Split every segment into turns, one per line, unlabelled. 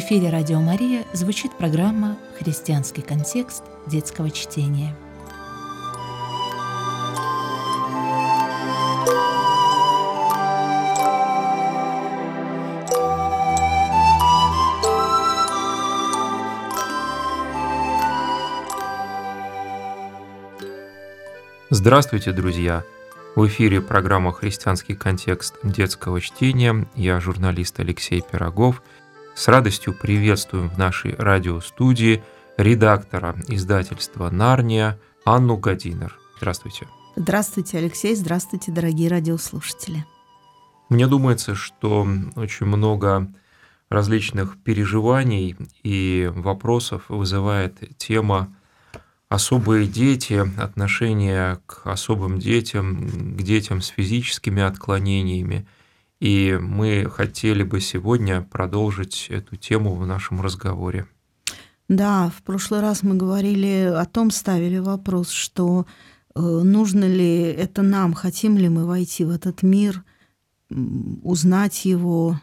эфире «Радио Мария» звучит программа «Христианский контекст детского чтения».
Здравствуйте, друзья! В эфире программа «Христианский контекст детского чтения». Я журналист Алексей Пирогов. С радостью приветствуем в нашей радиостудии редактора издательства «Нарния» Анну Гадинер. Здравствуйте.
Здравствуйте, Алексей. Здравствуйте, дорогие радиослушатели.
Мне думается, что очень много различных переживаний и вопросов вызывает тема особые дети, отношение к особым детям, к детям с физическими отклонениями. И мы хотели бы сегодня продолжить эту тему в нашем разговоре.
Да, в прошлый раз мы говорили о том, ставили вопрос, что э, нужно ли это нам, хотим ли мы войти в этот мир, узнать его,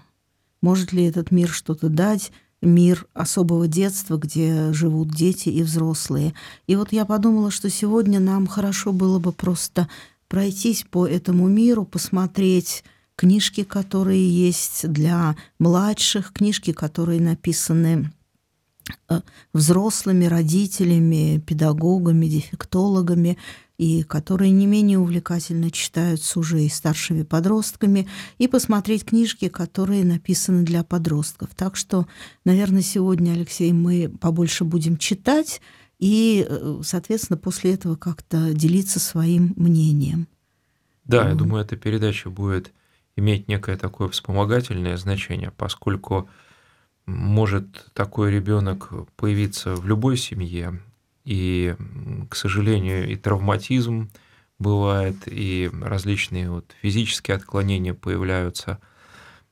может ли этот мир что-то дать мир особого детства, где живут дети и взрослые. И вот я подумала, что сегодня нам хорошо было бы просто пройтись по этому миру, посмотреть книжки, которые есть для младших, книжки, которые написаны э, взрослыми, родителями, педагогами, дефектологами, и которые не менее увлекательно читаются уже и старшими подростками, и посмотреть книжки, которые написаны для подростков. Так что, наверное, сегодня, Алексей, мы побольше будем читать и, э, соответственно, после этого как-то делиться своим мнением.
Да, я думаю, эта передача будет иметь некое такое вспомогательное значение, поскольку может такой ребенок появиться в любой семье, и, к сожалению, и травматизм бывает, и различные вот физические отклонения появляются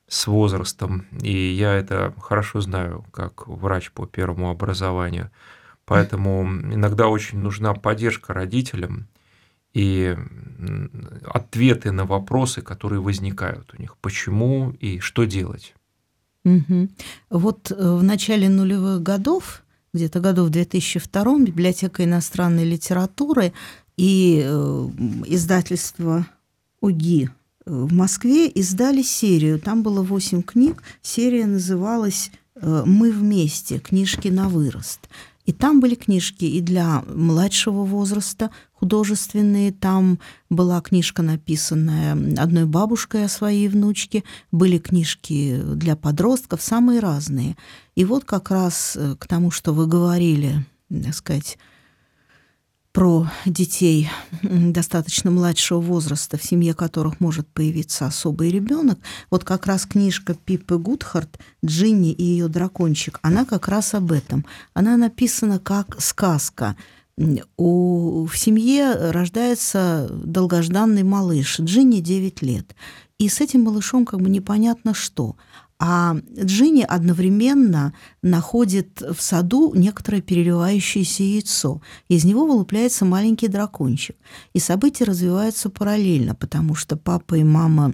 с возрастом. И я это хорошо знаю, как врач по первому образованию. Поэтому иногда очень нужна поддержка родителям и ответы на вопросы, которые возникают у них. Почему и что делать?
Угу. Вот э, в начале нулевых годов где-то году в 2002 библиотека иностранной литературы и э, издательство УГИ э, в Москве издали серию. Там было восемь книг. Серия называлась «Мы вместе. Книжки на вырост». И там были книжки и для младшего возраста художественные. Там была книжка, написанная одной бабушкой о своей внучке. Были книжки для подростков, самые разные. И вот как раз э, к тому, что вы говорили, так сказать, про детей достаточно младшего возраста, в семье которых может появиться особый ребенок, вот как раз книжка Пиппы Гудхарт «Джинни и ее дракончик», она как раз об этом. Она написана как сказка. У, в семье рождается долгожданный малыш, Джинни 9 лет. И с этим малышом как бы непонятно что. А Джинни одновременно находит в саду некоторое переливающееся яйцо. Из него вылупляется маленький дракончик. И события развиваются параллельно, потому что папа и мама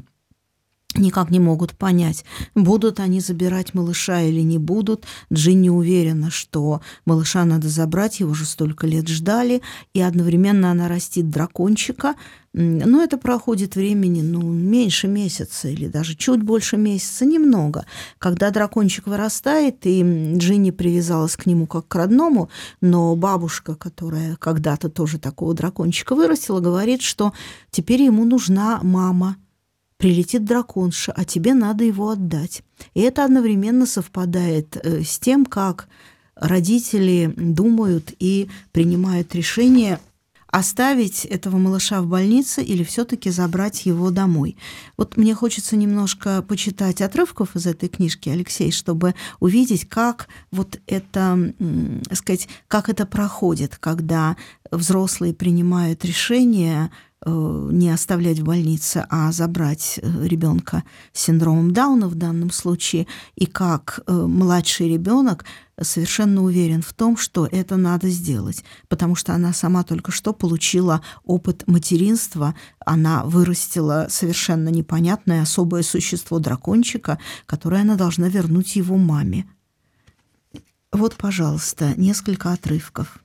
никак не могут понять, будут они забирать малыша или не будут. Джинни уверена, что малыша надо забрать, его уже столько лет ждали, и одновременно она растит дракончика – но это проходит времени, ну, меньше месяца или даже чуть больше месяца, немного. Когда дракончик вырастает, и Джинни привязалась к нему как к родному, но бабушка, которая когда-то тоже такого дракончика вырастила, говорит, что теперь ему нужна мама, прилетит драконша, а тебе надо его отдать. И это одновременно совпадает э, с тем, как родители думают и принимают решение оставить этого малыша в больнице или все-таки забрать его домой. Вот мне хочется немножко почитать отрывков из этой книжки, Алексей, чтобы увидеть, как вот это, сказать, как это проходит, когда взрослые принимают решение не оставлять в больнице, а забрать э, ребенка с синдромом Дауна в данном случае, и как э, младший ребенок совершенно уверен в том, что это надо сделать, потому что она сама только что получила опыт материнства, она вырастила совершенно непонятное особое существо дракончика, которое она должна вернуть его маме. Вот, пожалуйста, несколько отрывков.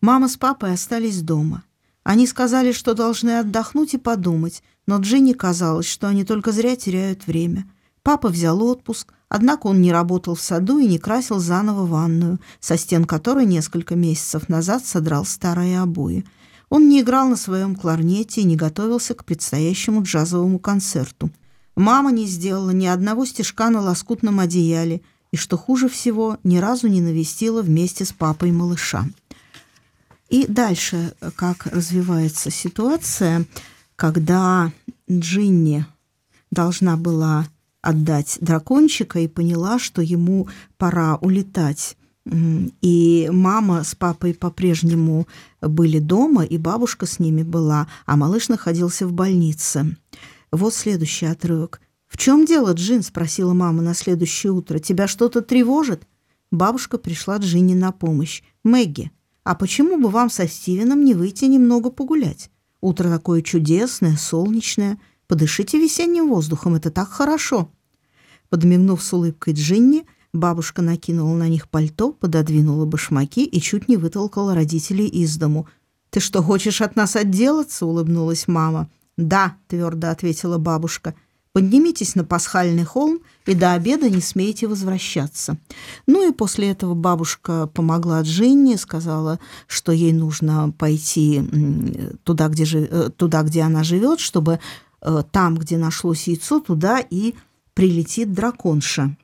Мама с папой остались дома. Они сказали, что должны отдохнуть и подумать, но Джинни казалось, что они только зря теряют время. Папа взял отпуск, однако он не работал в саду и не красил заново ванную, со стен которой несколько месяцев назад содрал старые обои. Он не играл на своем кларнете и не готовился к предстоящему джазовому концерту. Мама не сделала ни одного стежка на лоскутном одеяле, и, что хуже всего, ни разу не навестила вместе с папой малыша. И дальше, как развивается ситуация, когда Джинни должна была отдать дракончика и поняла, что ему пора улетать. И мама с папой по-прежнему были дома, и бабушка с ними была, а малыш находился в больнице. Вот следующий отрывок. «В чем дело, Джин?» – спросила мама на следующее утро. «Тебя что-то тревожит?» Бабушка пришла Джинни на помощь. «Мэгги, а почему бы вам со Стивеном не выйти немного погулять? Утро такое чудесное, солнечное. Подышите весенним воздухом, это так хорошо». Подмигнув с улыбкой Джинни, бабушка накинула на них пальто, пододвинула башмаки и чуть не вытолкала родителей из дому. «Ты что, хочешь от нас отделаться?» — улыбнулась мама. «Да», — твердо ответила бабушка. Поднимитесь на пасхальный холм и до обеда не смейте возвращаться. Ну и после этого бабушка помогла Джинни, сказала, что ей нужно пойти туда, где, э, туда, где она живет, чтобы э, там, где нашлось яйцо, туда и прилетит драконша.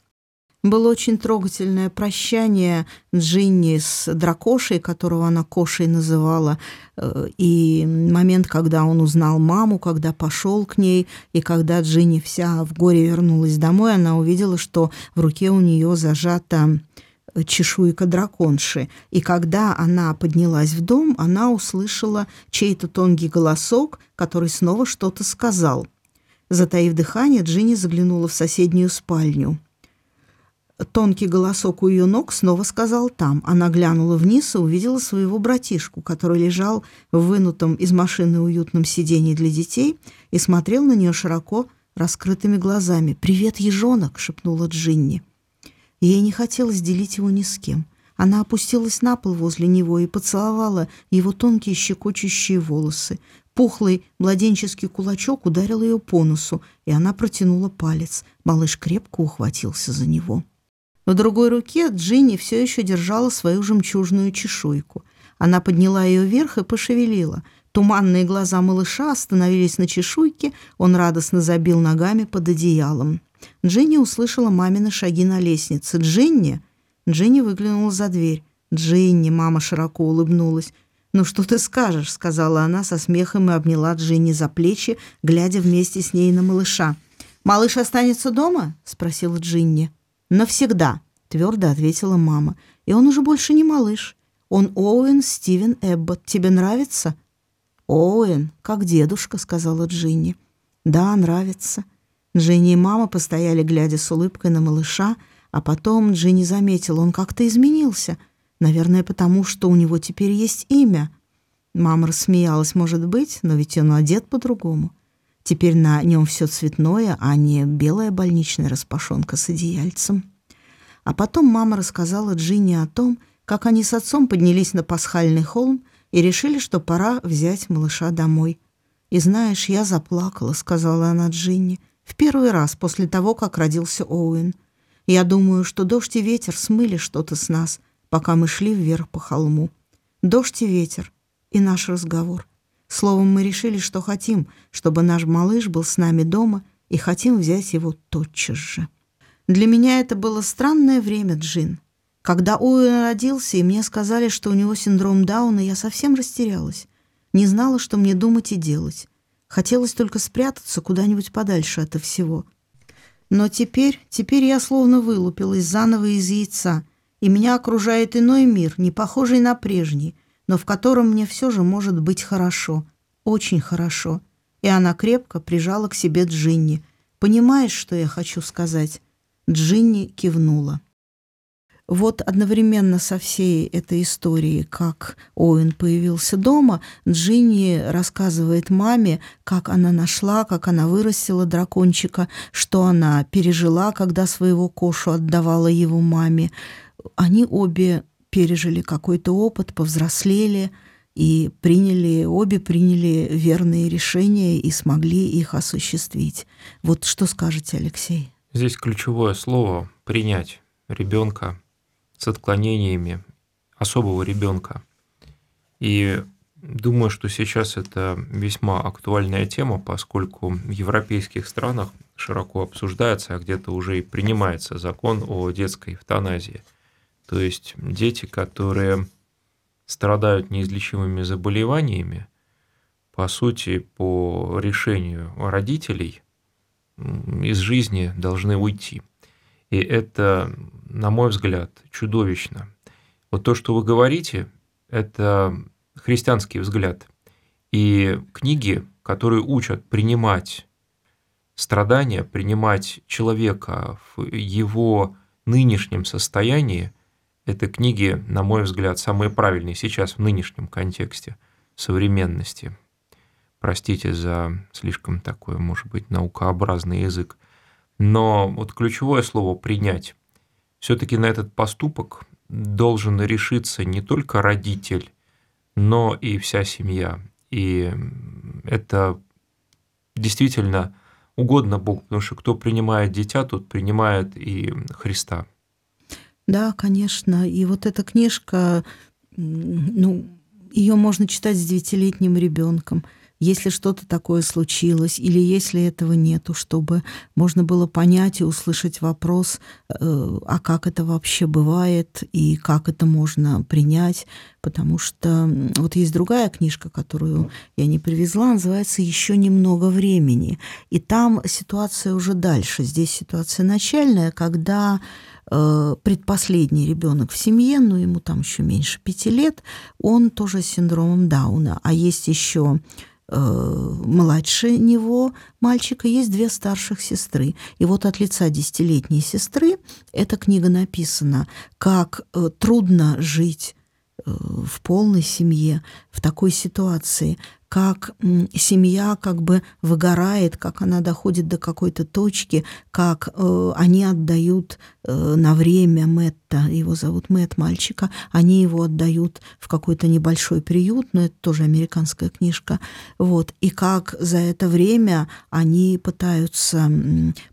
Было очень трогательное прощание Джинни с дракошей, которого она Кошей называла, э, и момент, когда он узнал маму, когда пошел к ней, и когда Джинни вся в горе вернулась домой, она увидела, что в руке у нее зажата э, чешуйка драконши. И когда она поднялась в дом, она услышала чей-то тонкий голосок, который снова что-то сказал. Затаив дыхание, Джинни заглянула в соседнюю спальню. Тонкий голосок у ее ног снова сказал «там». Она глянула вниз и увидела своего братишку, который лежал в вынутом из машины уютном сиденье для детей и смотрел на нее широко раскрытыми глазами. «Привет, ежонок!» — шепнула Джинни. Ей не хотелось делить его ни с кем. Она опустилась на пол возле него и поцеловала его тонкие щекочущие волосы. Пухлый младенческий кулачок ударил ее по носу, и она протянула палец. Малыш крепко ухватился за него. В другой руке Джинни все еще держала свою жемчужную чешуйку. Она подняла ее вверх и пошевелила. Туманные глаза малыша остановились на чешуйке, он радостно забил ногами под одеялом. Джинни услышала мамины шаги на лестнице. «Джинни!» Джинни выглянула за дверь. «Джинни!» — мама широко улыбнулась. «Ну что ты скажешь?» — сказала она со смехом и обняла Джинни за плечи, глядя вместе с ней на малыша. «Малыш останется дома?» — спросила Джинни. «Навсегда», — твердо ответила мама. «И он уже больше не малыш. Он Оуэн Стивен Эббот. Тебе нравится?» «Оуэн, как дедушка», — сказала Джинни. «Да, нравится». Джинни и мама постояли, глядя с улыбкой на малыша, а потом Джинни заметила, он как-то изменился. Наверное, потому что у него теперь есть имя. Мама рассмеялась, может быть, но ведь он одет по-другому. Теперь на нем все цветное, а не белая больничная распашонка с одеяльцем. А потом мама рассказала Джинни о том, как они с отцом поднялись на пасхальный холм и решили, что пора взять малыша домой. «И знаешь, я заплакала», — сказала она Джинни, «в первый раз после того, как родился Оуэн. Я думаю, что дождь и ветер смыли что-то с нас, пока мы шли вверх по холму. Дождь и ветер, и наш разговор. Словом, мы решили, что хотим, чтобы наш малыш был с нами дома, и хотим взять его тотчас же. Для меня это было странное время, Джин. Когда Оуэн родился, и мне сказали, что у него синдром Дауна, я совсем растерялась. Не знала, что мне думать и делать. Хотелось только спрятаться куда-нибудь подальше от всего. Но теперь, теперь я словно вылупилась заново из яйца, и меня окружает иной мир, не похожий на прежний — но в котором мне все же может быть хорошо, очень хорошо. И она крепко прижала к себе Джинни. «Понимаешь, что я хочу сказать?» Джинни кивнула. Вот одновременно со всей этой историей, как Оуэн появился дома, Джинни рассказывает маме, как она нашла, как она вырастила дракончика, что она пережила, когда своего кошу отдавала его маме. они обе пережили какой-то опыт, повзрослели и приняли, обе приняли верные решения и смогли их осуществить. Вот что скажете, Алексей?
Здесь ключевое слово принять ребенка с отклонениями особого ребенка. И думаю, что сейчас это весьма актуальная тема, поскольку в европейских странах широко обсуждается, а где-то уже и принимается закон о детской эвтаназии. То есть дети, которые страдают неизлечимыми заболеваниями, по сути, по решению родителей из жизни должны уйти. И это, на мой взгляд, чудовищно. Вот то, что вы говорите, это христианский взгляд. И книги, которые учат принимать страдания, принимать человека в его нынешнем состоянии, это книги, на мой взгляд, самые правильные сейчас в нынешнем контексте современности. Простите за слишком такой, может быть, наукообразный язык. Но вот ключевое слово «принять». Все-таки на этот поступок должен решиться не только родитель, но и вся семья. И это действительно угодно Богу, потому что кто принимает дитя, тот принимает и Христа.
Да, конечно. И вот эта книжка, ну, ее можно читать с девятилетним ребенком если что-то такое случилось или если этого нету, чтобы можно было понять и услышать вопрос, э, а как это вообще бывает и как это можно принять, потому что вот есть другая книжка, которую я не привезла, называется «Еще немного времени», и там ситуация уже дальше. Здесь ситуация начальная, когда предпоследний ребенок в семье, но ему там еще меньше пяти лет, он тоже с синдромом Дауна, а есть еще Э, младше него мальчика есть две старших сестры. И вот от лица десятилетней сестры эта книга написана, как э, трудно жить э, в полной семье, в такой ситуации, как семья как бы выгорает, как она доходит до какой-то точки, как э, они отдают э, на время Мэтта, его зовут Мэтт, мальчика, они его отдают в какой-то небольшой приют, но это тоже американская книжка, вот, и как за это время они пытаются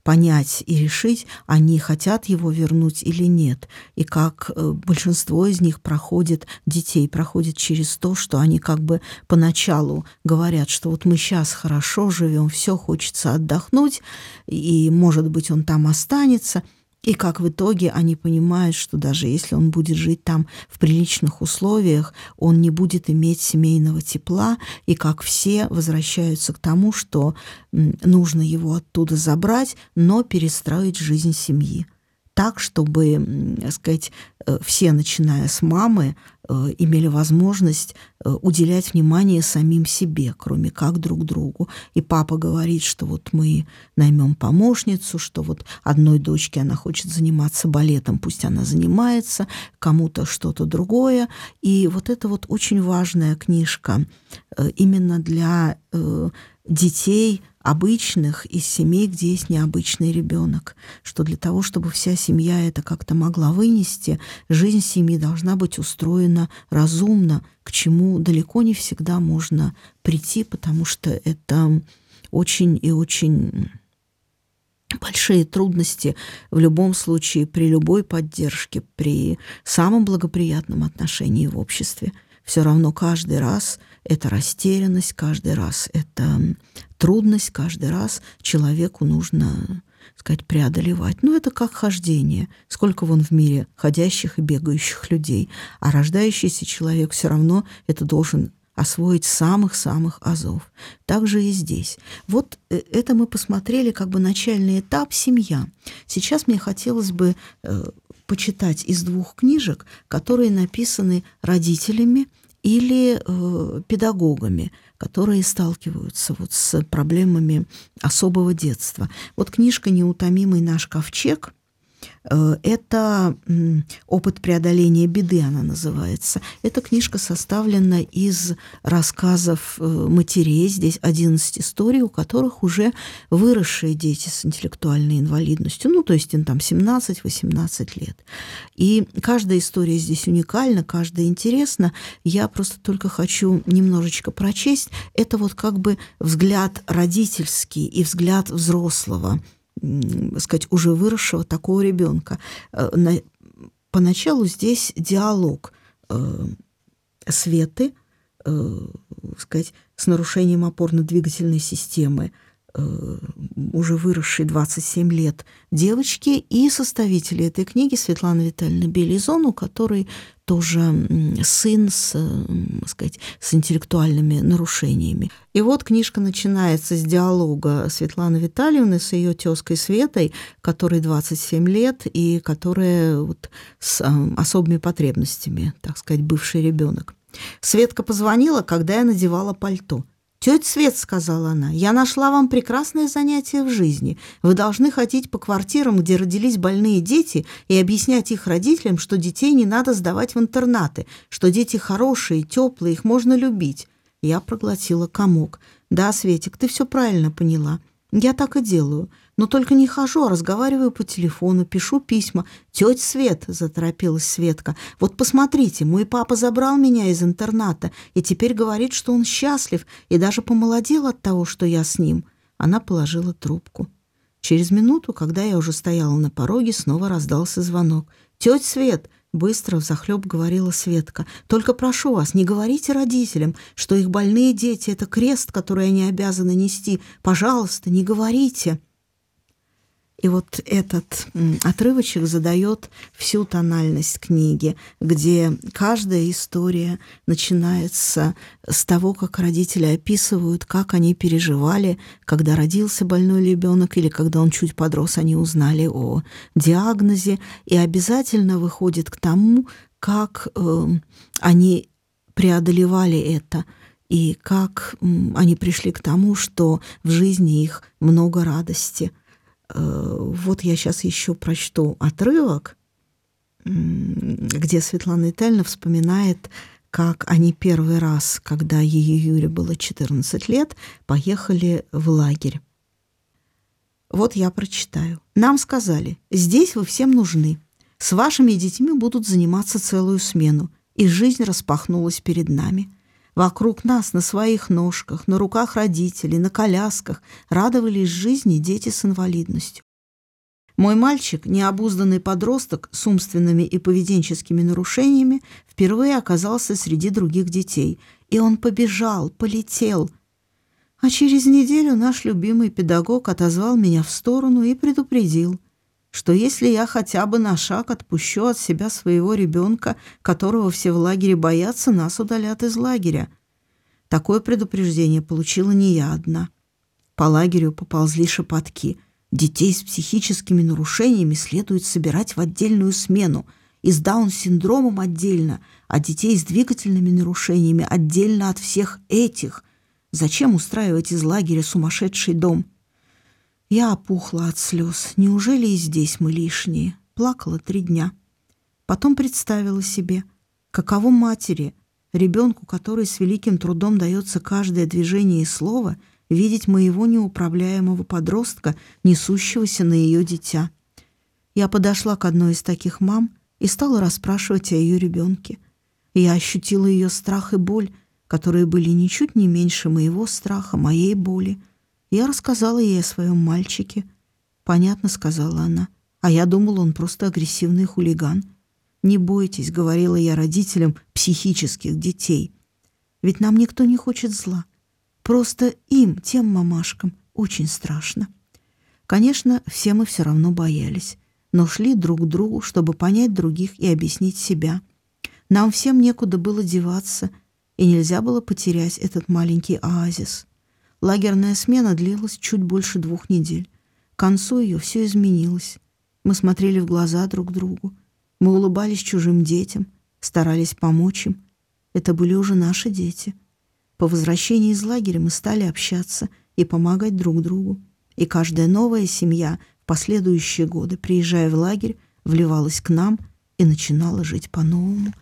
понять и решить, они хотят его вернуть или нет, и как э, большинство из них проходит, детей проходит через то, что они как бы поначалу говорят, что вот мы сейчас хорошо живем, все хочется отдохнуть, и, может быть, он там останется. И как в итоге они понимают, что даже если он будет жить там в приличных условиях, он не будет иметь семейного тепла, и как все возвращаются к тому, что нужно его оттуда забрать, но перестроить жизнь семьи так, чтобы, так сказать, э, все, начиная с мамы, э, имели возможность э, уделять внимание самим себе, кроме как друг другу. И папа говорит, что вот мы наймем помощницу, что вот одной дочке она хочет заниматься балетом, пусть она занимается, кому-то что-то другое. И вот это вот очень важная книжка именно для детей, обычных из семей, где есть необычный ребенок, что для того, чтобы вся семья это как-то могла вынести, жизнь семьи должна быть устроена разумно, к чему далеко не всегда можно прийти, потому что это очень и очень большие трудности в любом случае при любой поддержке, при самом благоприятном отношении в обществе. Все равно каждый раз это растерянность, каждый раз это трудность каждый раз человеку нужно сказать, преодолевать. Но это как хождение. Сколько вон в мире ходящих и бегающих людей. А рождающийся человек все равно это должен освоить самых-самых азов. Так же и здесь. Вот э, это мы посмотрели как бы начальный этап «Семья». Сейчас мне хотелось бы э, почитать из двух книжек, которые написаны родителями или э, педагогами, которые сталкиваются вот с проблемами особого детства. Вот книжка «Неутомимый наш ковчег», это «Опыт преодоления беды» она называется. Эта книжка составлена из рассказов э, матерей. Здесь 11 историй, у которых уже выросшие дети с интеллектуальной инвалидностью. Ну, то есть им там 17-18 лет. И каждая история здесь уникальна, каждая интересна. Я просто только хочу немножечко прочесть. Это вот как бы взгляд родительский и взгляд взрослого сказать, уже выросшего такого ребенка. Э, поначалу здесь диалог э, Светы, э, сказать, с нарушением опорно-двигательной системы, уже выросшей 27 лет девочки, и составители этой книги Светлана Витальевна Белизон, у которой тоже сын с, сказать, с интеллектуальными нарушениями. И вот книжка начинается с диалога Светланы Витальевны с ее тезкой Светой, которой 27 лет и которая вот с особыми потребностями, так сказать, бывший ребенок. Светка позвонила, когда я надевала пальто – «Тетя Свет», — сказала она, — «я нашла вам прекрасное занятие в жизни. Вы должны ходить по квартирам, где родились больные дети, и объяснять их родителям, что детей не надо сдавать в интернаты, что дети хорошие, теплые, их можно любить». Я проглотила комок. «Да, Светик, ты все правильно поняла. Я так и делаю. Но только не хожу, а разговариваю по телефону, пишу письма. «Тетя Свет», — заторопилась Светка, — «вот посмотрите, мой папа забрал меня из интерната и теперь говорит, что он счастлив и даже помолодел от того, что я с ним». Она положила трубку. Через минуту, когда я уже стояла на пороге, снова раздался звонок. «Тетя Свет!» — быстро взахлеб говорила Светка. «Только прошу вас, не говорите родителям, что их больные дети — это крест, который они обязаны нести. Пожалуйста, не говорите!» И вот этот отрывочек задает всю тональность книги, где каждая история начинается с того, как родители описывают, как они переживали, когда родился больной ребенок или когда он чуть подрос, они узнали о диагнозе, и обязательно выходит к тому, как э, они преодолевали это, и как э, они пришли к тому, что в жизни их много радости – вот я сейчас еще прочту отрывок, где Светлана Витальевна вспоминает, как они первый раз, когда ее Юре было 14 лет, поехали в лагерь. Вот я прочитаю. Нам сказали, здесь вы всем нужны. С вашими детьми будут заниматься целую смену. И жизнь распахнулась перед нами. Вокруг нас на своих ножках, на руках родителей, на колясках радовались жизни дети с инвалидностью. Мой мальчик, необузданный подросток с умственными и поведенческими нарушениями, впервые оказался среди других детей. И он побежал, полетел. А через неделю наш любимый педагог отозвал меня в сторону и предупредил что если я хотя бы на шаг отпущу от себя своего ребенка, которого все в лагере боятся, нас удалят из лагеря. Такое предупреждение получила не я одна. По лагерю поползли шепотки. Детей с психическими нарушениями следует собирать в отдельную смену, и с Даун-синдромом отдельно, а детей с двигательными нарушениями отдельно от всех этих. Зачем устраивать из лагеря сумасшедший дом? Я опухла от слез. Неужели и здесь мы лишние? Плакала три дня. Потом представила себе, каково матери, ребенку, который с великим трудом дается каждое движение и слово, видеть моего неуправляемого подростка, несущегося на ее дитя. Я подошла к одной из таких мам и стала расспрашивать о ее ребенке. Я ощутила ее страх и боль, которые были ничуть не меньше моего страха, моей боли — я рассказала ей о своем мальчике. «Понятно», — сказала она. «А я думала, он просто агрессивный хулиган». «Не бойтесь», — говорила я родителям психических детей. «Ведь нам никто не хочет зла. Просто им, тем мамашкам, очень страшно». Конечно, все мы все равно боялись, но шли друг к другу, чтобы понять других и объяснить себя. Нам всем некуда было деваться, и нельзя было потерять этот маленький оазис. Лагерная смена длилась чуть больше двух недель. К концу ее все изменилось. Мы смотрели в глаза друг другу. Мы улыбались чужим детям, старались помочь им. Это были уже наши дети. По возвращении из лагеря мы стали общаться и помогать друг другу. И каждая новая семья в последующие годы, приезжая в лагерь, вливалась к нам и начинала жить по-новому.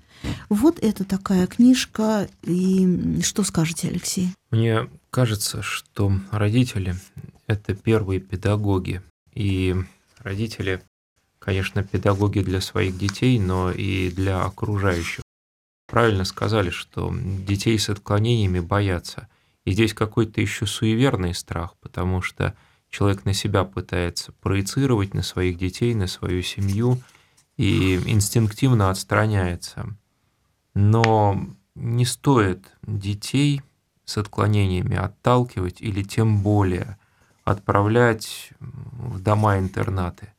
Вот это такая книжка. И что скажете, Алексей?
Мне кажется, что родители – это первые педагоги. И родители, конечно, педагоги для своих детей, но и для окружающих. Правильно сказали, что детей с отклонениями боятся. И здесь какой-то еще суеверный страх, потому что человек на себя пытается проецировать, на своих детей, на свою семью, и инстинктивно отстраняется. Но не стоит детей с отклонениями отталкивать или тем более отправлять в дома-интернаты.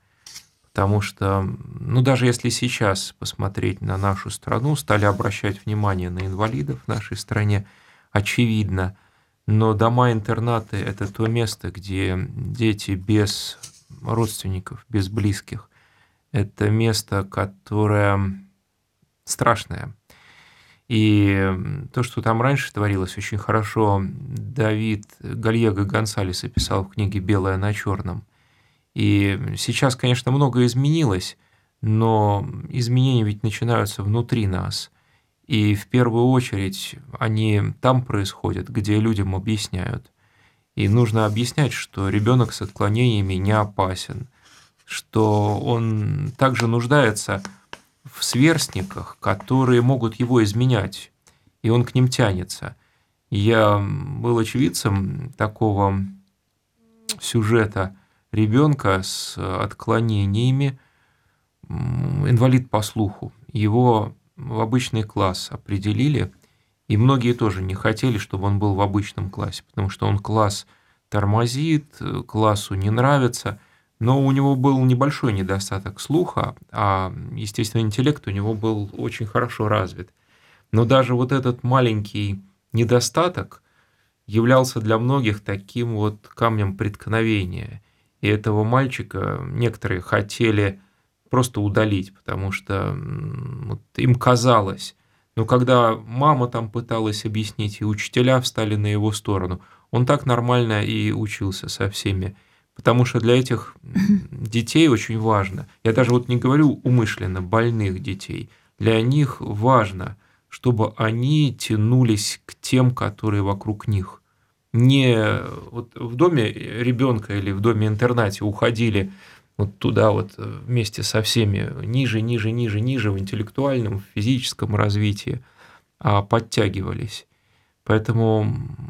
Потому что, ну даже если сейчас посмотреть на нашу страну, стали обращать внимание на инвалидов в нашей стране, очевидно, но дома-интернаты – это то место, где дети без родственников, без близких. Это место, которое страшное. И то, что там раньше творилось, очень хорошо Давид Гальего Гонсалес описал в книге «Белое на черном». И сейчас, конечно, многое изменилось, но изменения ведь начинаются внутри нас. И в первую очередь они там происходят, где людям объясняют. И нужно объяснять, что ребенок с отклонениями не опасен, что он также нуждается сверстниках, которые могут его изменять, и он к ним тянется. Я был очевидцем такого сюжета ребенка с отклонениями, инвалид по слуху. Его в обычный класс определили, и многие тоже не хотели, чтобы он был в обычном классе, потому что он класс тормозит, классу не нравится, но у него был небольшой недостаток слуха, а, естественно, интеллект у него был очень хорошо развит. Но даже вот этот маленький недостаток являлся для многих таким вот камнем преткновения. И этого мальчика некоторые хотели просто удалить, потому что вот, им казалось. Но когда мама там пыталась объяснить, и учителя встали на его сторону, он так нормально и учился со всеми. Потому что для этих детей очень важно, я даже вот не говорю умышленно больных детей, для них важно, чтобы они тянулись к тем, которые вокруг них. Не вот в доме ребенка или в доме-интернате уходили вот туда вот э, вместе со всеми ниже, ниже, ниже, ниже в интеллектуальном, в физическом развитии, а подтягивались. Поэтому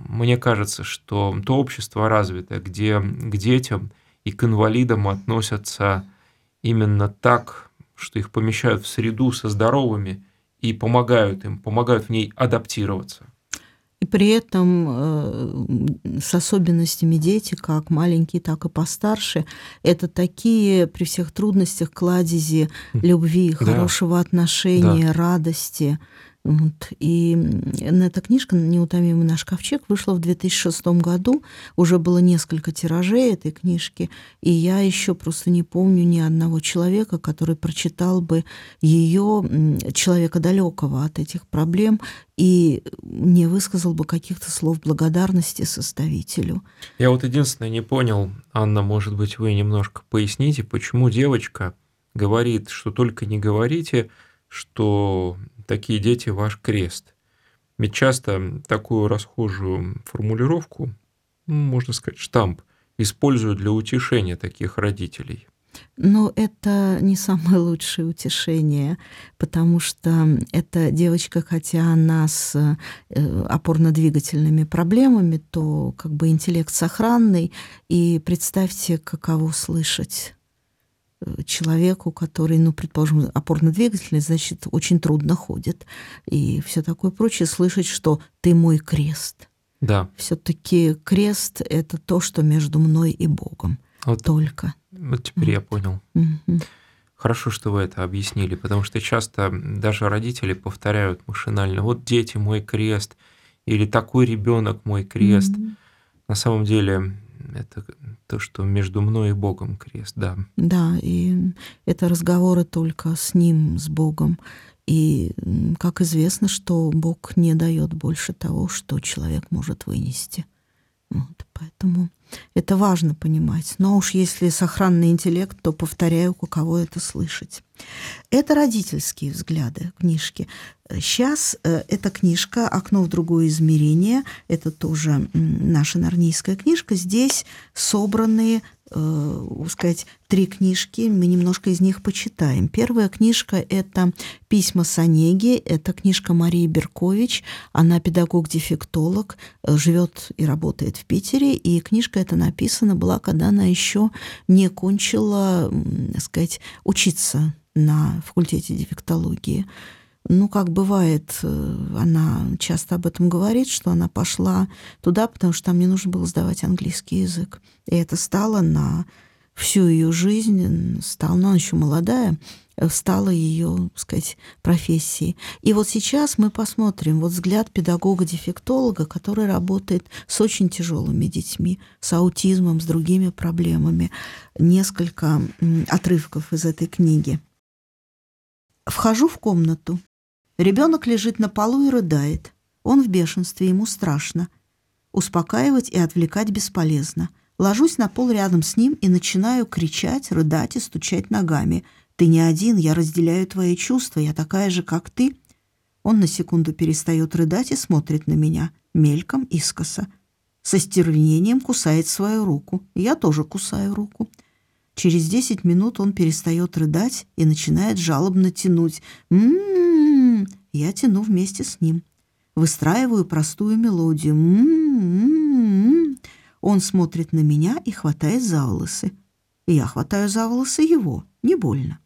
мне кажется, что то общество развитое, где к детям и к инвалидам относятся именно так, что их помещают в среду со здоровыми и помогают им, помогают в ней адаптироваться
и при этом э, с особенностями дети, как маленькие, так и постарше, это такие при всех трудностях кладези любви, да. хорошего отношения, да. радости. Вот. И эта книжка «Неутомимый наш ковчег» вышла в 2006 году. Уже было несколько тиражей этой книжки. И я еще просто не помню ни одного человека, который прочитал бы ее, человека далекого от этих проблем, и не высказал бы каких-то слов благодарности составителю.
Я вот единственное не понял, Анна, может быть, вы немножко поясните, почему девочка говорит, что только не говорите, что такие дети ваш крест. Ведь часто такую расхожую формулировку, ну, можно сказать, штамп, используют для утешения таких родителей.
Но это не самое лучшее утешение, потому что эта девочка, хотя она с э, опорно-двигательными проблемами, то как бы интеллект сохранный, и представьте, каково слышать человеку, который, ну, предположим, опорно-двигательный, значит, очень трудно ходит. И все такое прочее, слышать, что ты мой крест.
Да.
Все-таки крест — это то, что между мной и Богом. Вот, Только.
Вот теперь mm. я понял. Mm-hmm. Хорошо, что вы это объяснили, потому что часто даже родители повторяют машинально, вот дети мой крест, или такой ребенок мой крест. Mm-hmm. На самом деле это то, что между мной и Богом крест, да.
Да, и это разговоры только с Ним, с Богом. И, как известно, что Бог не дает больше того, что человек может вынести. Вот, поэтому это важно понимать. Но уж если сохранный интеллект, то повторяю, у кого это слышать. Это родительские взгляды книжки. Сейчас э, эта книжка «Окно в другое измерение». Это тоже наша нарнийская книжка. Здесь собранные э, сказать, три книжки, мы немножко из них почитаем. Первая книжка – это «Письма с Онеги», это книжка Марии Беркович, она педагог-дефектолог, э, живет и работает в Питере, и книжка эта написана была, когда она еще не кончила, так сказать, учиться на факультете дефектологии ну, как бывает, э, она часто об этом говорит, что она пошла туда, потому что там не нужно было сдавать английский язык. И это стало на всю ее жизнь, стало, ну, она еще молодая, э, стала ее, так сказать, профессией. И вот сейчас мы посмотрим вот взгляд педагога-дефектолога, который работает с очень тяжелыми детьми, с аутизмом, с другими проблемами. Несколько отрывков из этой книги. Вхожу в комнату. Ребенок лежит на полу и рыдает. Он в бешенстве, ему страшно. Успокаивать и отвлекать бесполезно. Ложусь на пол рядом с ним и начинаю кричать, рыдать и стучать ногами. «Ты не один, я разделяю твои чувства, я такая же, как ты». Он на секунду перестает рыдать и смотрит на меня, мельком, искоса. Со стервенением кусает свою руку. Я тоже кусаю руку. Через десять минут он перестает рыдать и начинает жалобно тянуть. «М-м-м!» Я тяну вместе с ним. Выстраиваю простую мелодию. «М-м-м!» Он смотрит на меня и хватает за волосы. Я хватаю за волосы его. Не больно.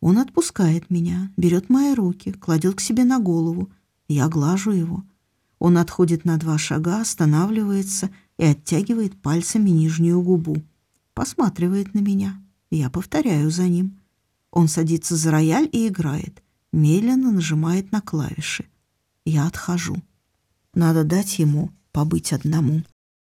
Он отпускает меня, берет мои руки, кладет к себе на голову. Я глажу его. Он отходит на два шага, останавливается и оттягивает пальцами нижнюю губу посматривает на меня. Я повторяю за ним. Он садится за рояль и играет. Медленно нажимает на клавиши. Я отхожу. Надо дать ему побыть одному.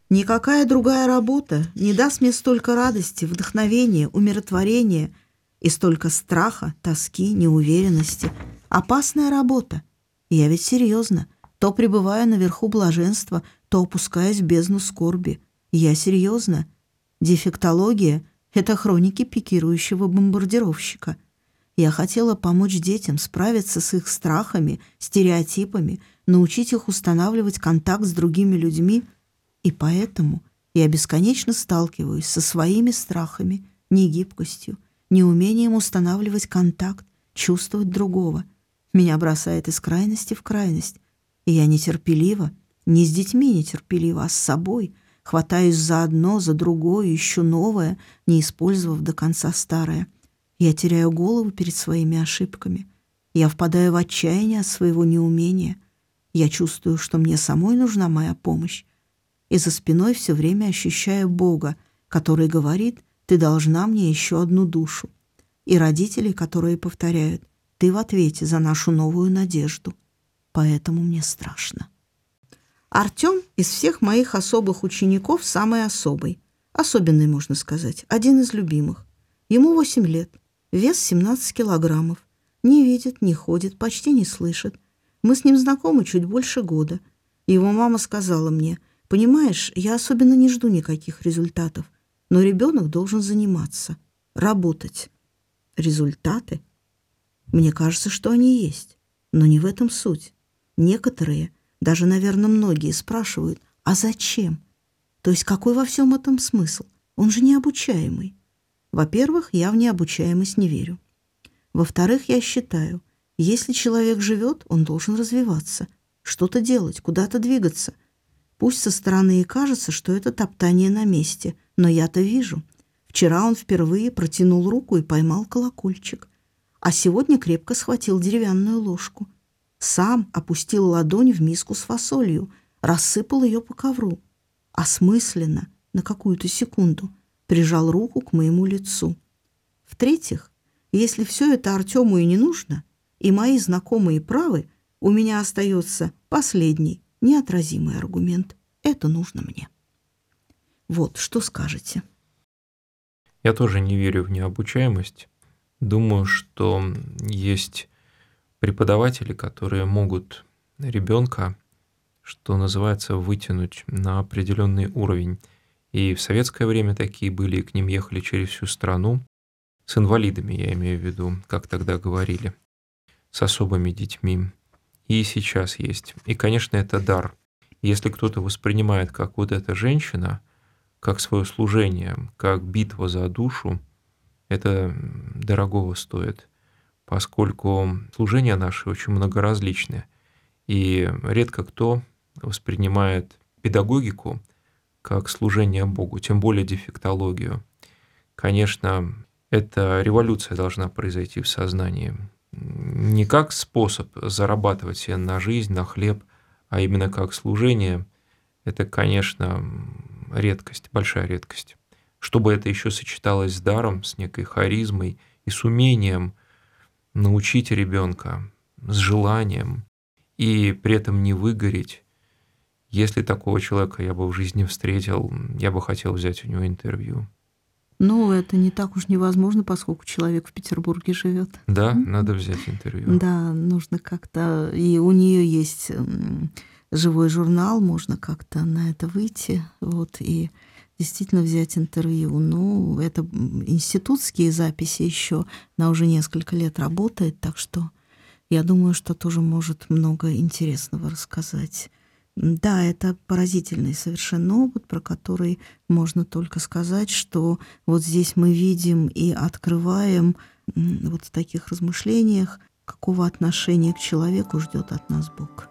Никакая другая работа не даст мне столько радости, вдохновения, умиротворения и столько страха, тоски, неуверенности. Опасная работа. Я ведь серьезно. То пребываю наверху блаженства, то опускаюсь в бездну скорби. Я серьезно. Дефектология — это хроники пикирующего бомбардировщика. Я хотела помочь детям справиться с их страхами, стереотипами, научить их устанавливать контакт с другими людьми, и поэтому я бесконечно сталкиваюсь со своими страхами, негибкостью, неумением устанавливать контакт, чувствовать другого. Меня бросает из крайности в крайность, и я нетерпелива, не с детьми нетерпелива, а с собой — Хватаюсь за одно, за другое, ищу новое, не использовав до конца старое. Я теряю голову перед своими ошибками. Я впадаю в отчаяние от своего неумения. Я чувствую, что мне самой нужна моя помощь. И за спиной все время ощущаю Бога, который говорит, ты должна мне еще одну душу. И родителей, которые повторяют, ты в ответе за нашу новую надежду. Поэтому мне страшно. Артём из всех моих особых учеников самый особый. Особенный, можно сказать. Один из любимых. Ему 8 лет. Вес 17 килограммов. Не видит, не ходит, почти не слышит. Мы с ним знакомы чуть больше года. Его мама сказала мне, «Понимаешь, я особенно не жду никаких результатов, но ребенок должен заниматься, работать». Результаты? Мне кажется, что они есть, но не в этом суть. Некоторые – даже, наверное, многие спрашивают, а зачем? То есть какой во всем этом смысл? Он же необучаемый. Во-первых, я в необучаемость не верю. Во-вторых, я считаю, если человек живет, он должен развиваться, что-то делать, куда-то двигаться. Пусть со стороны и кажется, что это топтание на месте, но я-то вижу. Вчера он впервые протянул руку и поймал колокольчик, а сегодня крепко схватил деревянную ложку — сам опустил ладонь в миску с фасолью, рассыпал ее по ковру. Осмысленно, на какую-то секунду, прижал руку к моему лицу. В-третьих, если все это Артему и не нужно, и мои знакомые правы, у меня остается последний, неотразимый аргумент. Это нужно мне. Вот, что скажете?
Я тоже не верю в необучаемость. Думаю, что есть преподаватели, которые могут ребенка что называется, вытянуть на определенный уровень. И в советское время такие были, и к ним ехали через всю страну. С инвалидами, я имею в виду, как тогда говорили, с особыми детьми. И сейчас есть. И, конечно, это дар. Если кто-то воспринимает, как вот эта женщина, как свое служение, как битва за душу, это дорогого стоит, поскольку служения наши очень многоразличны. И редко кто воспринимает педагогику как служение Богу, тем более дефектологию. Конечно, эта революция должна произойти в сознании. Не как способ зарабатывать себе на жизнь, на хлеб, а именно как служение. Это, конечно, редкость, большая редкость. Чтобы это еще сочеталось с даром, с некой харизмой и с умением научить ребенка, с желанием, и при этом не выгореть. Если такого человека я бы в жизни встретил, я бы хотел взять у него интервью.
Ну, это не так уж невозможно, поскольку человек в Петербурге живет.
Да, надо взять интервью.
Да, нужно как-то. И у нее есть живой журнал, можно как-то на это выйти. Вот, и действительно взять интервью. Ну, это институтские записи еще. Она уже несколько лет работает, так что я думаю, что тоже может много интересного рассказать. Да, это поразительный совершенно опыт, про который можно только сказать, что вот здесь мы видим и открываем вот в таких размышлениях, какого отношения к человеку ждет от нас Бог.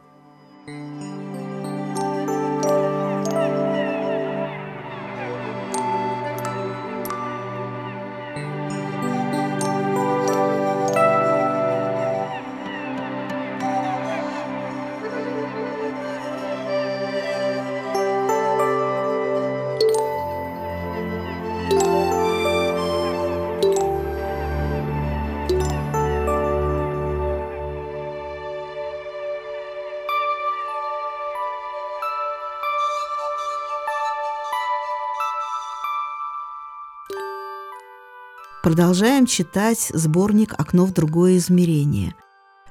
Продолжаем читать сборник «Окно в другое измерение».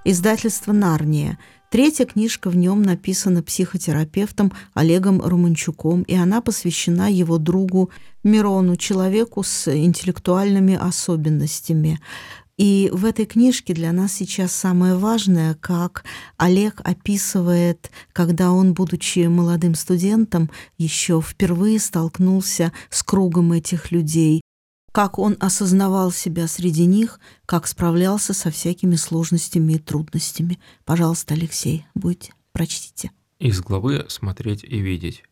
Издательство «Нарния». Третья книжка в нем написана психотерапевтом Олегом Романчуком, и она посвящена его другу Мирону, человеку с интеллектуальными особенностями. И в этой книжке для нас сейчас самое важное, как Олег описывает, когда он, будучи молодым студентом, еще впервые столкнулся с кругом этих людей, как он осознавал себя среди них, как справлялся со всякими сложностями и трудностями. Пожалуйста, Алексей, будьте, прочтите.
Из главы «Смотреть и видеть».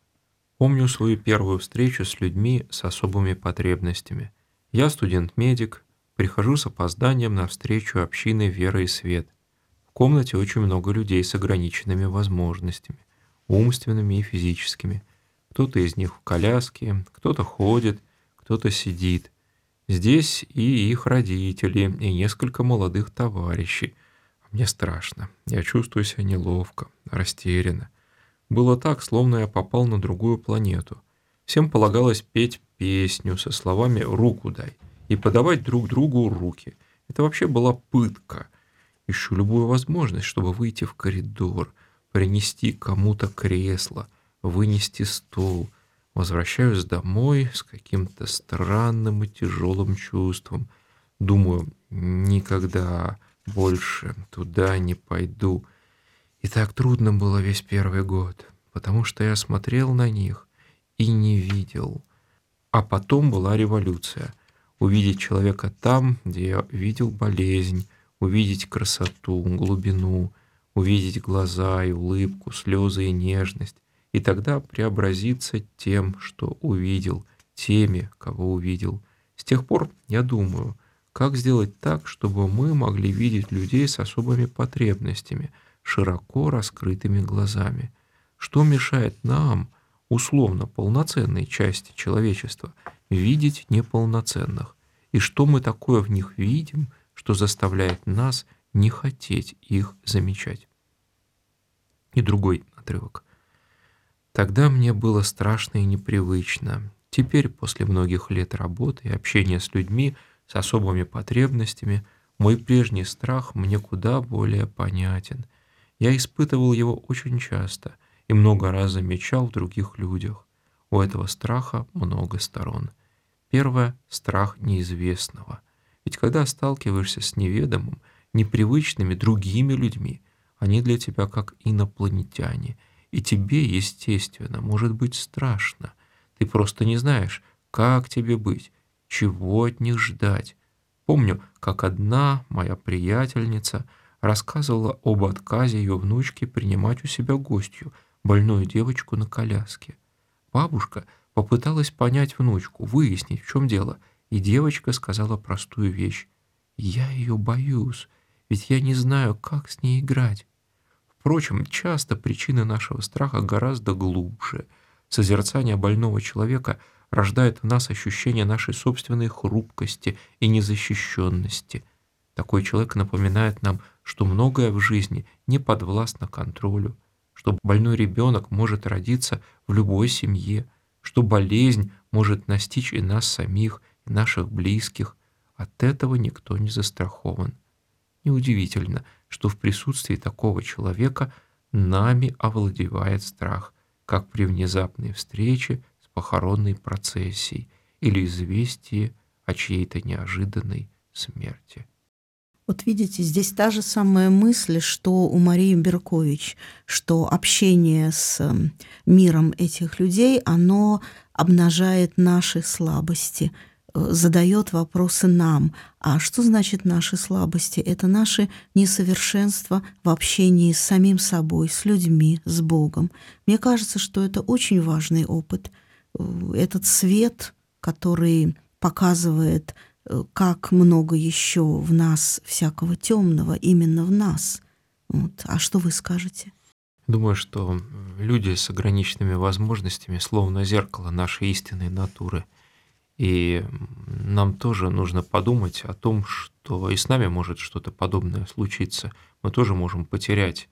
Помню свою первую встречу с людьми с особыми потребностями. Я студент-медик, прихожу с опозданием на встречу общины «Вера и свет». В комнате очень много людей с ограниченными возможностями, умственными и физическими. Кто-то из них в коляске, кто-то ходит, кто-то сидит. Здесь и их родители, и несколько молодых товарищей. Мне страшно. Я чувствую себя неловко, растерянно. Было так, словно я попал на другую планету. Всем полагалось петь песню со словами «руку дай» и подавать друг другу руки. Это вообще была пытка. Ищу любую возможность, чтобы выйти в коридор, принести кому-то кресло, вынести стол — Возвращаюсь домой с каким-то странным и тяжелым чувством. Думаю, никогда больше туда не пойду. И так трудно было весь первый год, потому что я смотрел на них и не видел. А потом была революция. Увидеть человека там, где я видел болезнь, увидеть красоту, глубину, увидеть глаза и улыбку, слезы и нежность и тогда преобразиться тем, что увидел, теми, кого увидел. С тех пор я думаю, как сделать так, чтобы мы могли видеть людей с особыми потребностями, широко раскрытыми глазами. Что мешает нам, условно полноценной части человечества, видеть неполноценных? И что мы такое в них видим, что заставляет нас не хотеть их замечать? И другой отрывок – Тогда мне было страшно и непривычно. Теперь, после многих лет работы и общения с людьми с особыми потребностями, мой прежний страх мне куда более понятен. Я испытывал его очень часто, и много раз замечал в других людях. У этого страха много сторон. Первое – страх неизвестного. Ведь когда сталкиваешься с неведомым, непривычными другими людьми, они для тебя как инопланетяне, и тебе, естественно, может быть страшно. Ты просто не знаешь, как тебе быть, чего от них ждать. Помню, как одна моя приятельница рассказывала об отказе ее внучки принимать у себя гостью, больную девочку на коляске. Бабушка попыталась понять внучку, выяснить, в чем дело, и девочка сказала простую вещь. «Я ее боюсь, ведь я не знаю, как с ней играть». Впрочем, часто причины нашего страха гораздо глубже. Созерцание больного человека рождает в нас ощущение нашей собственной хрупкости и незащищенности. Такой человек напоминает нам, что многое в жизни не подвластно контролю, что больной ребенок может родиться в любой семье, что болезнь может настичь и нас самих, и наших близких. От этого никто не застрахован. Неудивительно, что в присутствии такого человека нами овладевает страх, как при внезапной встрече с похоронной процессией или известии о чьей-то неожиданной смерти.
Вот видите, здесь та же самая мысль, что у Марии Беркович, что общение с эм, миром этих людей, оно обнажает наши слабости, задает вопросы нам. А что значит наши слабости? Это наши несовершенства в общении с самим собой, с людьми, с Богом. Мне кажется, что это очень важный опыт. Этот свет, который показывает как много еще в нас всякого темного, именно в нас. Вот. А что вы скажете?
Думаю, что люди с ограниченными возможностями словно зеркало нашей истинной натуры. И нам тоже нужно подумать о том, что и с нами может что-то подобное случиться. Мы тоже можем потерять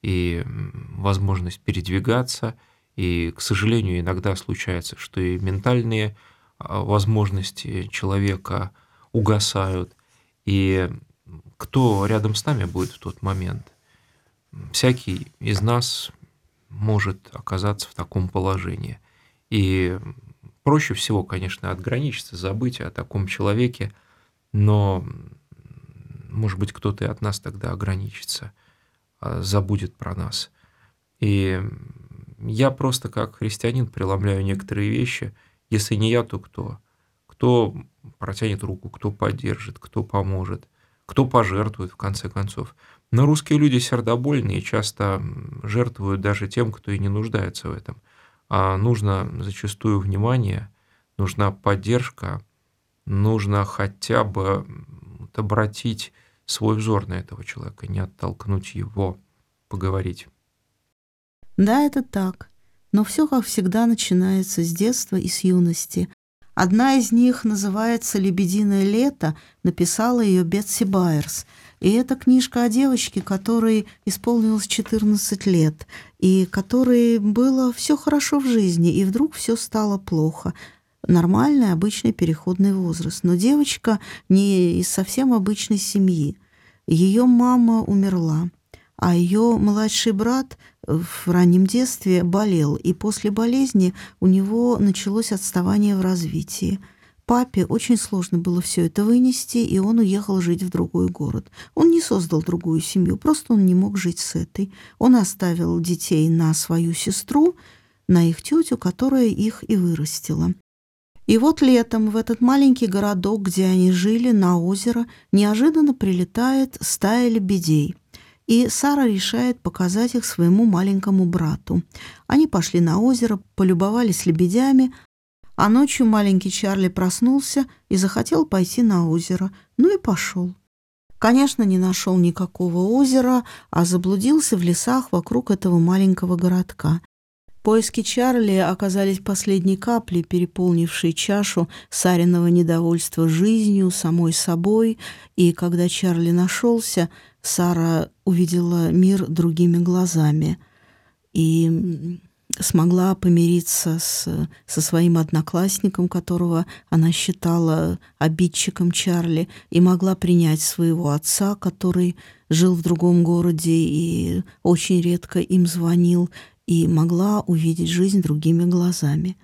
и возможность передвигаться, и, к сожалению, иногда случается, что и ментальные а, возможности человека угасают. И кто рядом с нами будет в тот момент? Всякий из нас может оказаться в таком положении. И проще всего, конечно, отграничиться, забыть о таком человеке, но, может быть, кто-то и от нас тогда ограничится, а, забудет про нас. И я просто как христианин преломляю некоторые вещи – если не я, то кто? Кто протянет руку, кто поддержит, кто поможет, кто пожертвует, в конце концов. Но русские люди сердобольные часто жертвуют даже тем, кто и не нуждается в этом. А нужно зачастую внимание, нужна поддержка, нужно хотя бы обратить свой взор на этого человека, не оттолкнуть его, поговорить.
Да, это так. Но все, как всегда, начинается с детства и с юности. Одна из них называется «Лебединое лето», написала ее Бетси Байерс. И это книжка о девочке, которой исполнилось 14 лет, и которой было все хорошо в жизни, и вдруг все стало плохо. Нормальный, обычный переходный возраст. Но девочка не из совсем обычной семьи. Ее мама умерла, а ее младший брат в раннем детстве болел, и после болезни у него началось отставание в развитии. Папе очень сложно было все это вынести, и он уехал жить в другой город. Он не создал другую семью, просто он не мог жить с этой. Он оставил детей на свою сестру, на их тетю, которая их и вырастила. И вот летом в этот маленький городок, где они жили, на озеро, неожиданно прилетает стая лебедей – и Сара решает показать их своему маленькому брату. Они пошли на озеро, полюбовались лебедями, а ночью маленький Чарли проснулся и захотел пойти на озеро, ну и пошел. Конечно, не нашел никакого озера, а заблудился в лесах вокруг этого маленького городка. Поиски Чарли оказались последней каплей, переполнившей чашу Сариного недовольства жизнью, самой собой, и когда Чарли нашелся, Сара увидела мир другими глазами и смогла помириться с, со своим одноклассником, которого она считала обидчиком Чарли, и могла принять своего отца, который жил в другом городе и очень редко им звонил, и могла увидеть жизнь другими глазами.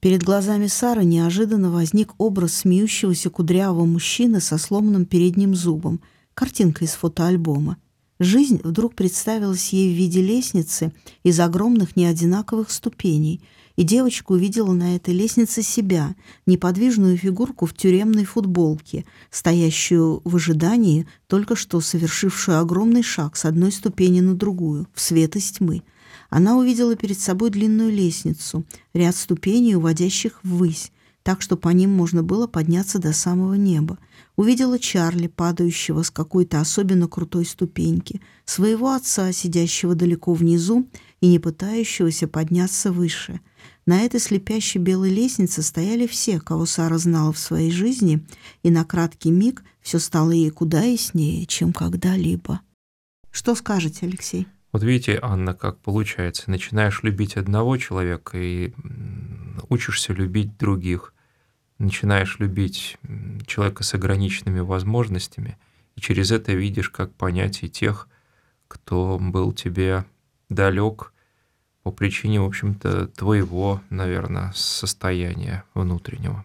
Перед глазами Сары неожиданно возник образ смеющегося кудрявого мужчины со сломанным передним зубом, картинка из фотоальбома. Жизнь вдруг представилась ей в виде лестницы из огромных неодинаковых ступеней, и девочка увидела на этой лестнице себя, неподвижную фигурку в тюремной футболке, стоящую в ожидании, только что совершившую огромный шаг с одной ступени на другую, в свет из тьмы. Она увидела перед собой длинную лестницу, ряд ступеней, уводящих ввысь, так что по ним можно было подняться до самого неба. Увидела Чарли, падающего с какой-то особенно крутой ступеньки, своего отца, сидящего далеко внизу и не пытающегося подняться выше. На этой слепящей белой лестнице стояли все, кого Сара знала в своей жизни, и на краткий миг все стало ей куда яснее, чем когда-либо. Что скажете, Алексей?
Вот видите, Анна, как получается. Начинаешь любить одного человека и учишься любить других начинаешь любить человека с ограниченными возможностями, и через это видишь, как понятие тех, кто был тебе далек по причине, в общем-то, твоего, наверное, состояния внутреннего.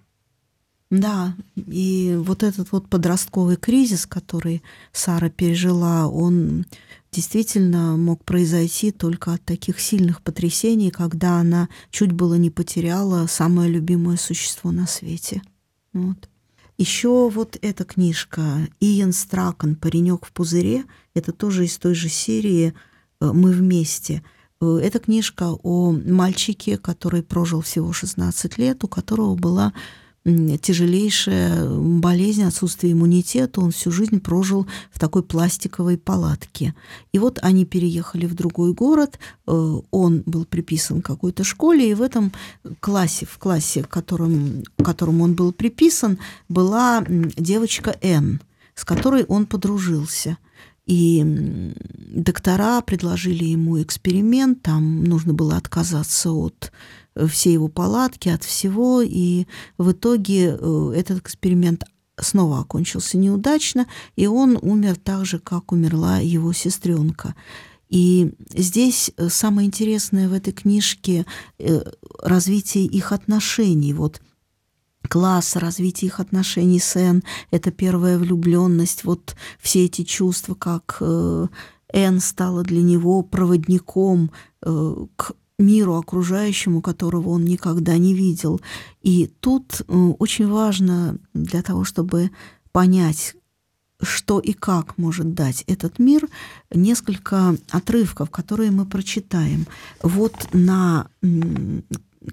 Да, и вот этот вот подростковый кризис, который Сара пережила, он действительно мог произойти только от таких сильных потрясений, когда она чуть было не потеряла самое любимое существо на свете. Вот. Еще вот эта книжка Иэн Стракон «Паренек в пузыре» — это тоже из той же серии э, «Мы вместе». Э, это книжка о мальчике, который прожил всего 16 лет, у которого была тяжелейшая болезнь, отсутствие иммунитета. Он всю жизнь прожил в такой пластиковой палатке. И вот они переехали в другой город. Э, он был приписан к какой-то школе, и в этом классе, в классе, которым, которому он был приписан, была девочка Н, с которой он подружился. И доктора предложили ему эксперимент, там нужно было отказаться от все его палатки, от всего. И в итоге э, этот эксперимент снова окончился неудачно, и он умер так же, как умерла его сестренка. И здесь э, самое интересное в этой книжке э, развитие их отношений. Вот класс, развитие их отношений с Энн, это первая влюбленность, вот все эти чувства, как Энн стала для него проводником к миру окружающему, которого он никогда не видел. И тут э, очень важно для того, чтобы понять, что и как может дать этот мир, несколько отрывков, которые мы прочитаем. Вот на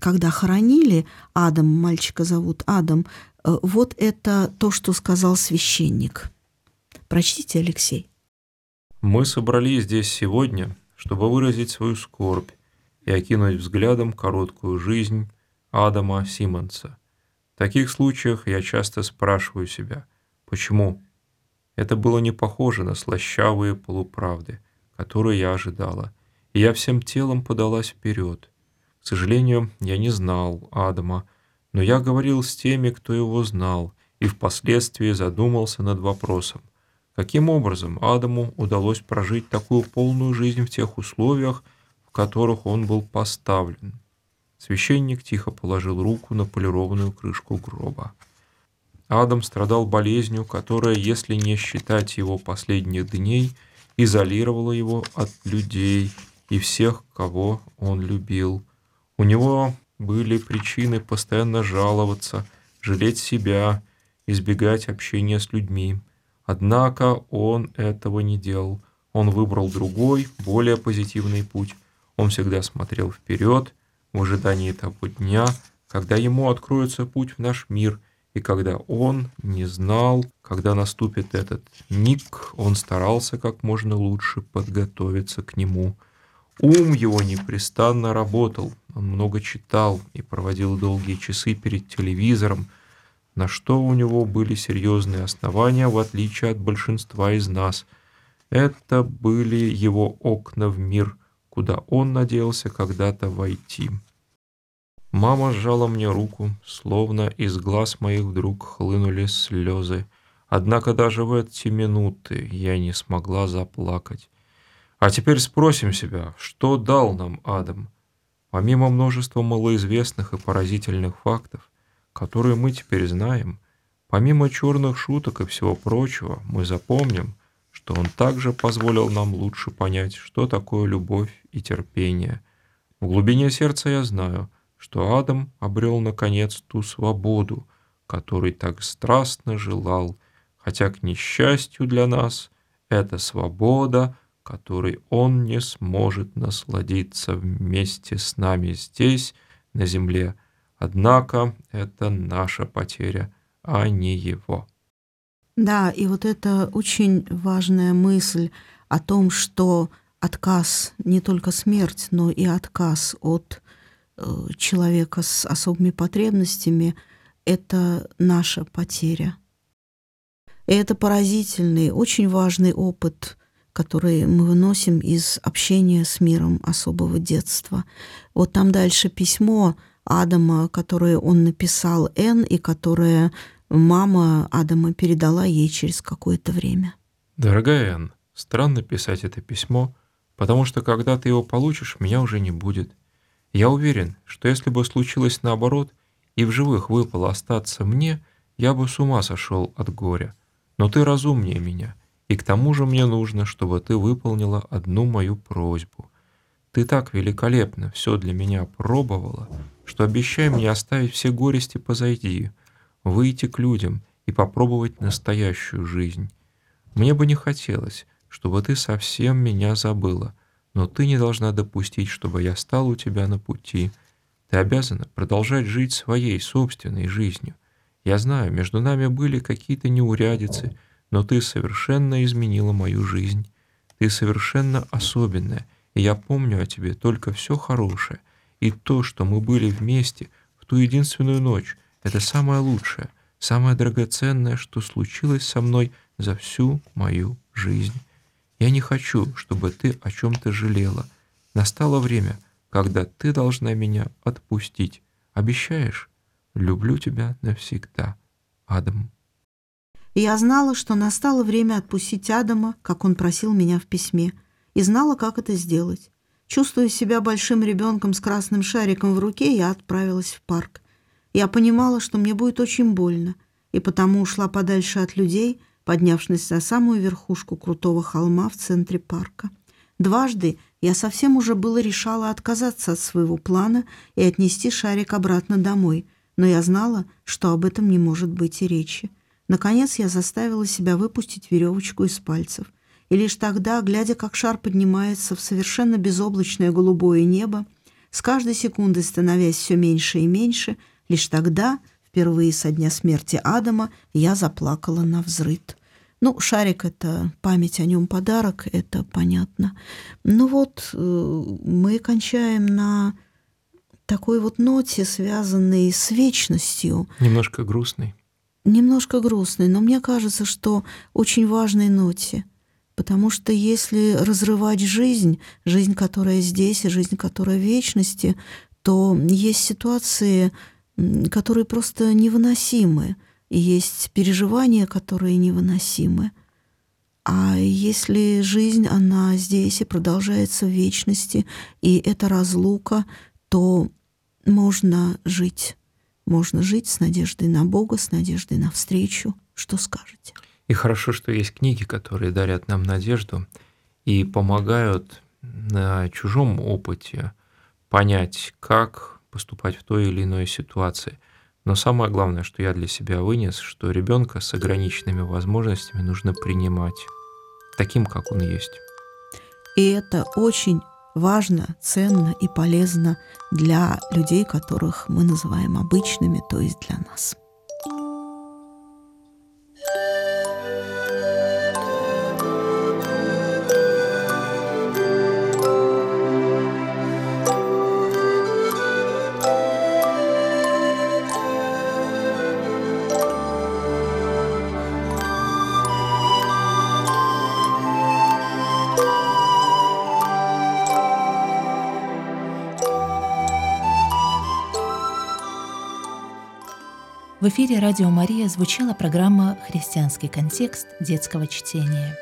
когда хоронили Адам, мальчика зовут Адам, э, вот это то, что сказал священник. Прочтите, Алексей.
Мы собрались здесь сегодня, чтобы выразить свою скорбь и окинуть взглядом короткую жизнь Адама Симмонса. В таких случаях я часто спрашиваю себя, почему? Это было не похоже на слащавые полуправды, которые я ожидала, и я всем телом подалась вперед. К сожалению, я не знал Адама, но я говорил с теми, кто его знал, и впоследствии задумался над вопросом, каким образом Адаму удалось прожить такую полную жизнь в тех условиях, которых он был поставлен. Священник тихо положил руку на полированную крышку гроба. Адам страдал болезнью, которая, если не считать его последних дней, изолировала его от людей и всех, кого он любил. У него были причины постоянно жаловаться, жалеть себя, избегать общения с людьми. Однако он этого не делал. Он выбрал другой, более позитивный путь. Он всегда смотрел вперед, в ожидании того дня, когда ему откроется путь в наш мир, и когда он не знал, когда наступит этот миг, он старался как можно лучше подготовиться к нему. Ум его непрестанно работал, он много читал и проводил долгие часы перед телевизором, на что у него были серьезные основания, в отличие от большинства из нас. Это были его окна в мир – куда он надеялся когда-то войти. Мама сжала мне руку, словно из глаз моих вдруг хлынули слезы. Однако даже в эти минуты я не смогла заплакать. А теперь спросим себя, что дал нам Адам, помимо множества малоизвестных и поразительных фактов, которые мы теперь знаем, помимо черных шуток и всего прочего, мы запомним, что он также позволил нам лучше понять, что такое любовь и терпение. В глубине сердца я знаю, что Адам обрел наконец ту свободу, которой так страстно желал, хотя, к несчастью для нас, эта свобода, которой он не сможет насладиться вместе с нами здесь, на земле. Однако это наша потеря, а не его.
Да, и вот это очень важная мысль о том, что отказ не только смерть, но и отказ от э, человека с особыми потребностями – это наша потеря. И это поразительный, очень важный опыт, который мы выносим из общения с миром особого детства. Вот там дальше письмо Адама, которое он написал Н, и которое мама Адама передала ей через какое-то время.
Дорогая Энн, странно писать это письмо, потому что когда ты его получишь, меня уже не будет. Я уверен, что если бы случилось наоборот, и в живых выпало остаться мне, я бы с ума сошел от горя. Но ты разумнее меня, и к тому же мне нужно, чтобы ты выполнила одну мою просьбу. Ты так великолепно все для меня пробовала, что обещай мне оставить все горести позади, выйти к людям и попробовать настоящую жизнь. Мне бы не хотелось, чтобы ты совсем меня забыла, но ты не должна допустить, чтобы я стал у тебя на пути. Ты обязана продолжать жить своей собственной жизнью. Я знаю, между нами были какие-то неурядицы, но ты совершенно изменила мою жизнь. Ты совершенно особенная, и я помню о тебе только все хорошее. И то, что мы были вместе в ту единственную ночь, это самое лучшее, самое драгоценное, что случилось со мной за всю мою жизнь. Я не хочу, чтобы ты о чем-то жалела. Настало время, когда ты должна меня отпустить. Обещаешь? Люблю тебя навсегда. Адам.
Я знала, что настало время отпустить Адама, как он просил меня в письме, и знала, как это сделать. Чувствуя себя большим ребенком с красным шариком в руке, я отправилась в парк. Я понимала, что мне будет очень больно, и потому ушла подальше от людей, поднявшись на самую верхушку крутого холма в центре парка. Дважды я совсем уже было решала отказаться от своего плана и отнести шарик обратно домой, но я знала, что об этом не может быть и речи. Наконец я заставила себя выпустить веревочку из пальцев. И лишь тогда, глядя, как шар поднимается в совершенно безоблачное голубое небо, с каждой секундой становясь все меньше и меньше, лишь тогда, впервые со дня смерти Адама, я заплакала на взрыд. Ну, шарик — это память о нем подарок, это понятно. Ну вот, э, мы кончаем на такой вот ноте, связанной с вечностью.
Немножко грустный
немножко грустной, но мне кажется, что очень важной ноте. Потому что если разрывать жизнь, жизнь, которая здесь, и жизнь, которая в вечности, то есть ситуации, которые просто невыносимы, и есть переживания, которые невыносимы. А если жизнь, она здесь и продолжается в вечности, и это разлука, то можно жить. Можно жить с надеждой на Бога, с надеждой на встречу. Что скажете?
И хорошо, что есть книги, которые дарят нам надежду и помогают на чужом опыте понять, как поступать в той или иной ситуации. Но самое главное, что я для себя вынес, что ребенка с ограниченными возможностями нужно принимать таким, как он есть.
И это очень важно, ценно и полезно для людей, которых мы называем обычными, то есть для нас.
В эфире «Радио Мария» звучала программа «Христианский контекст детского чтения».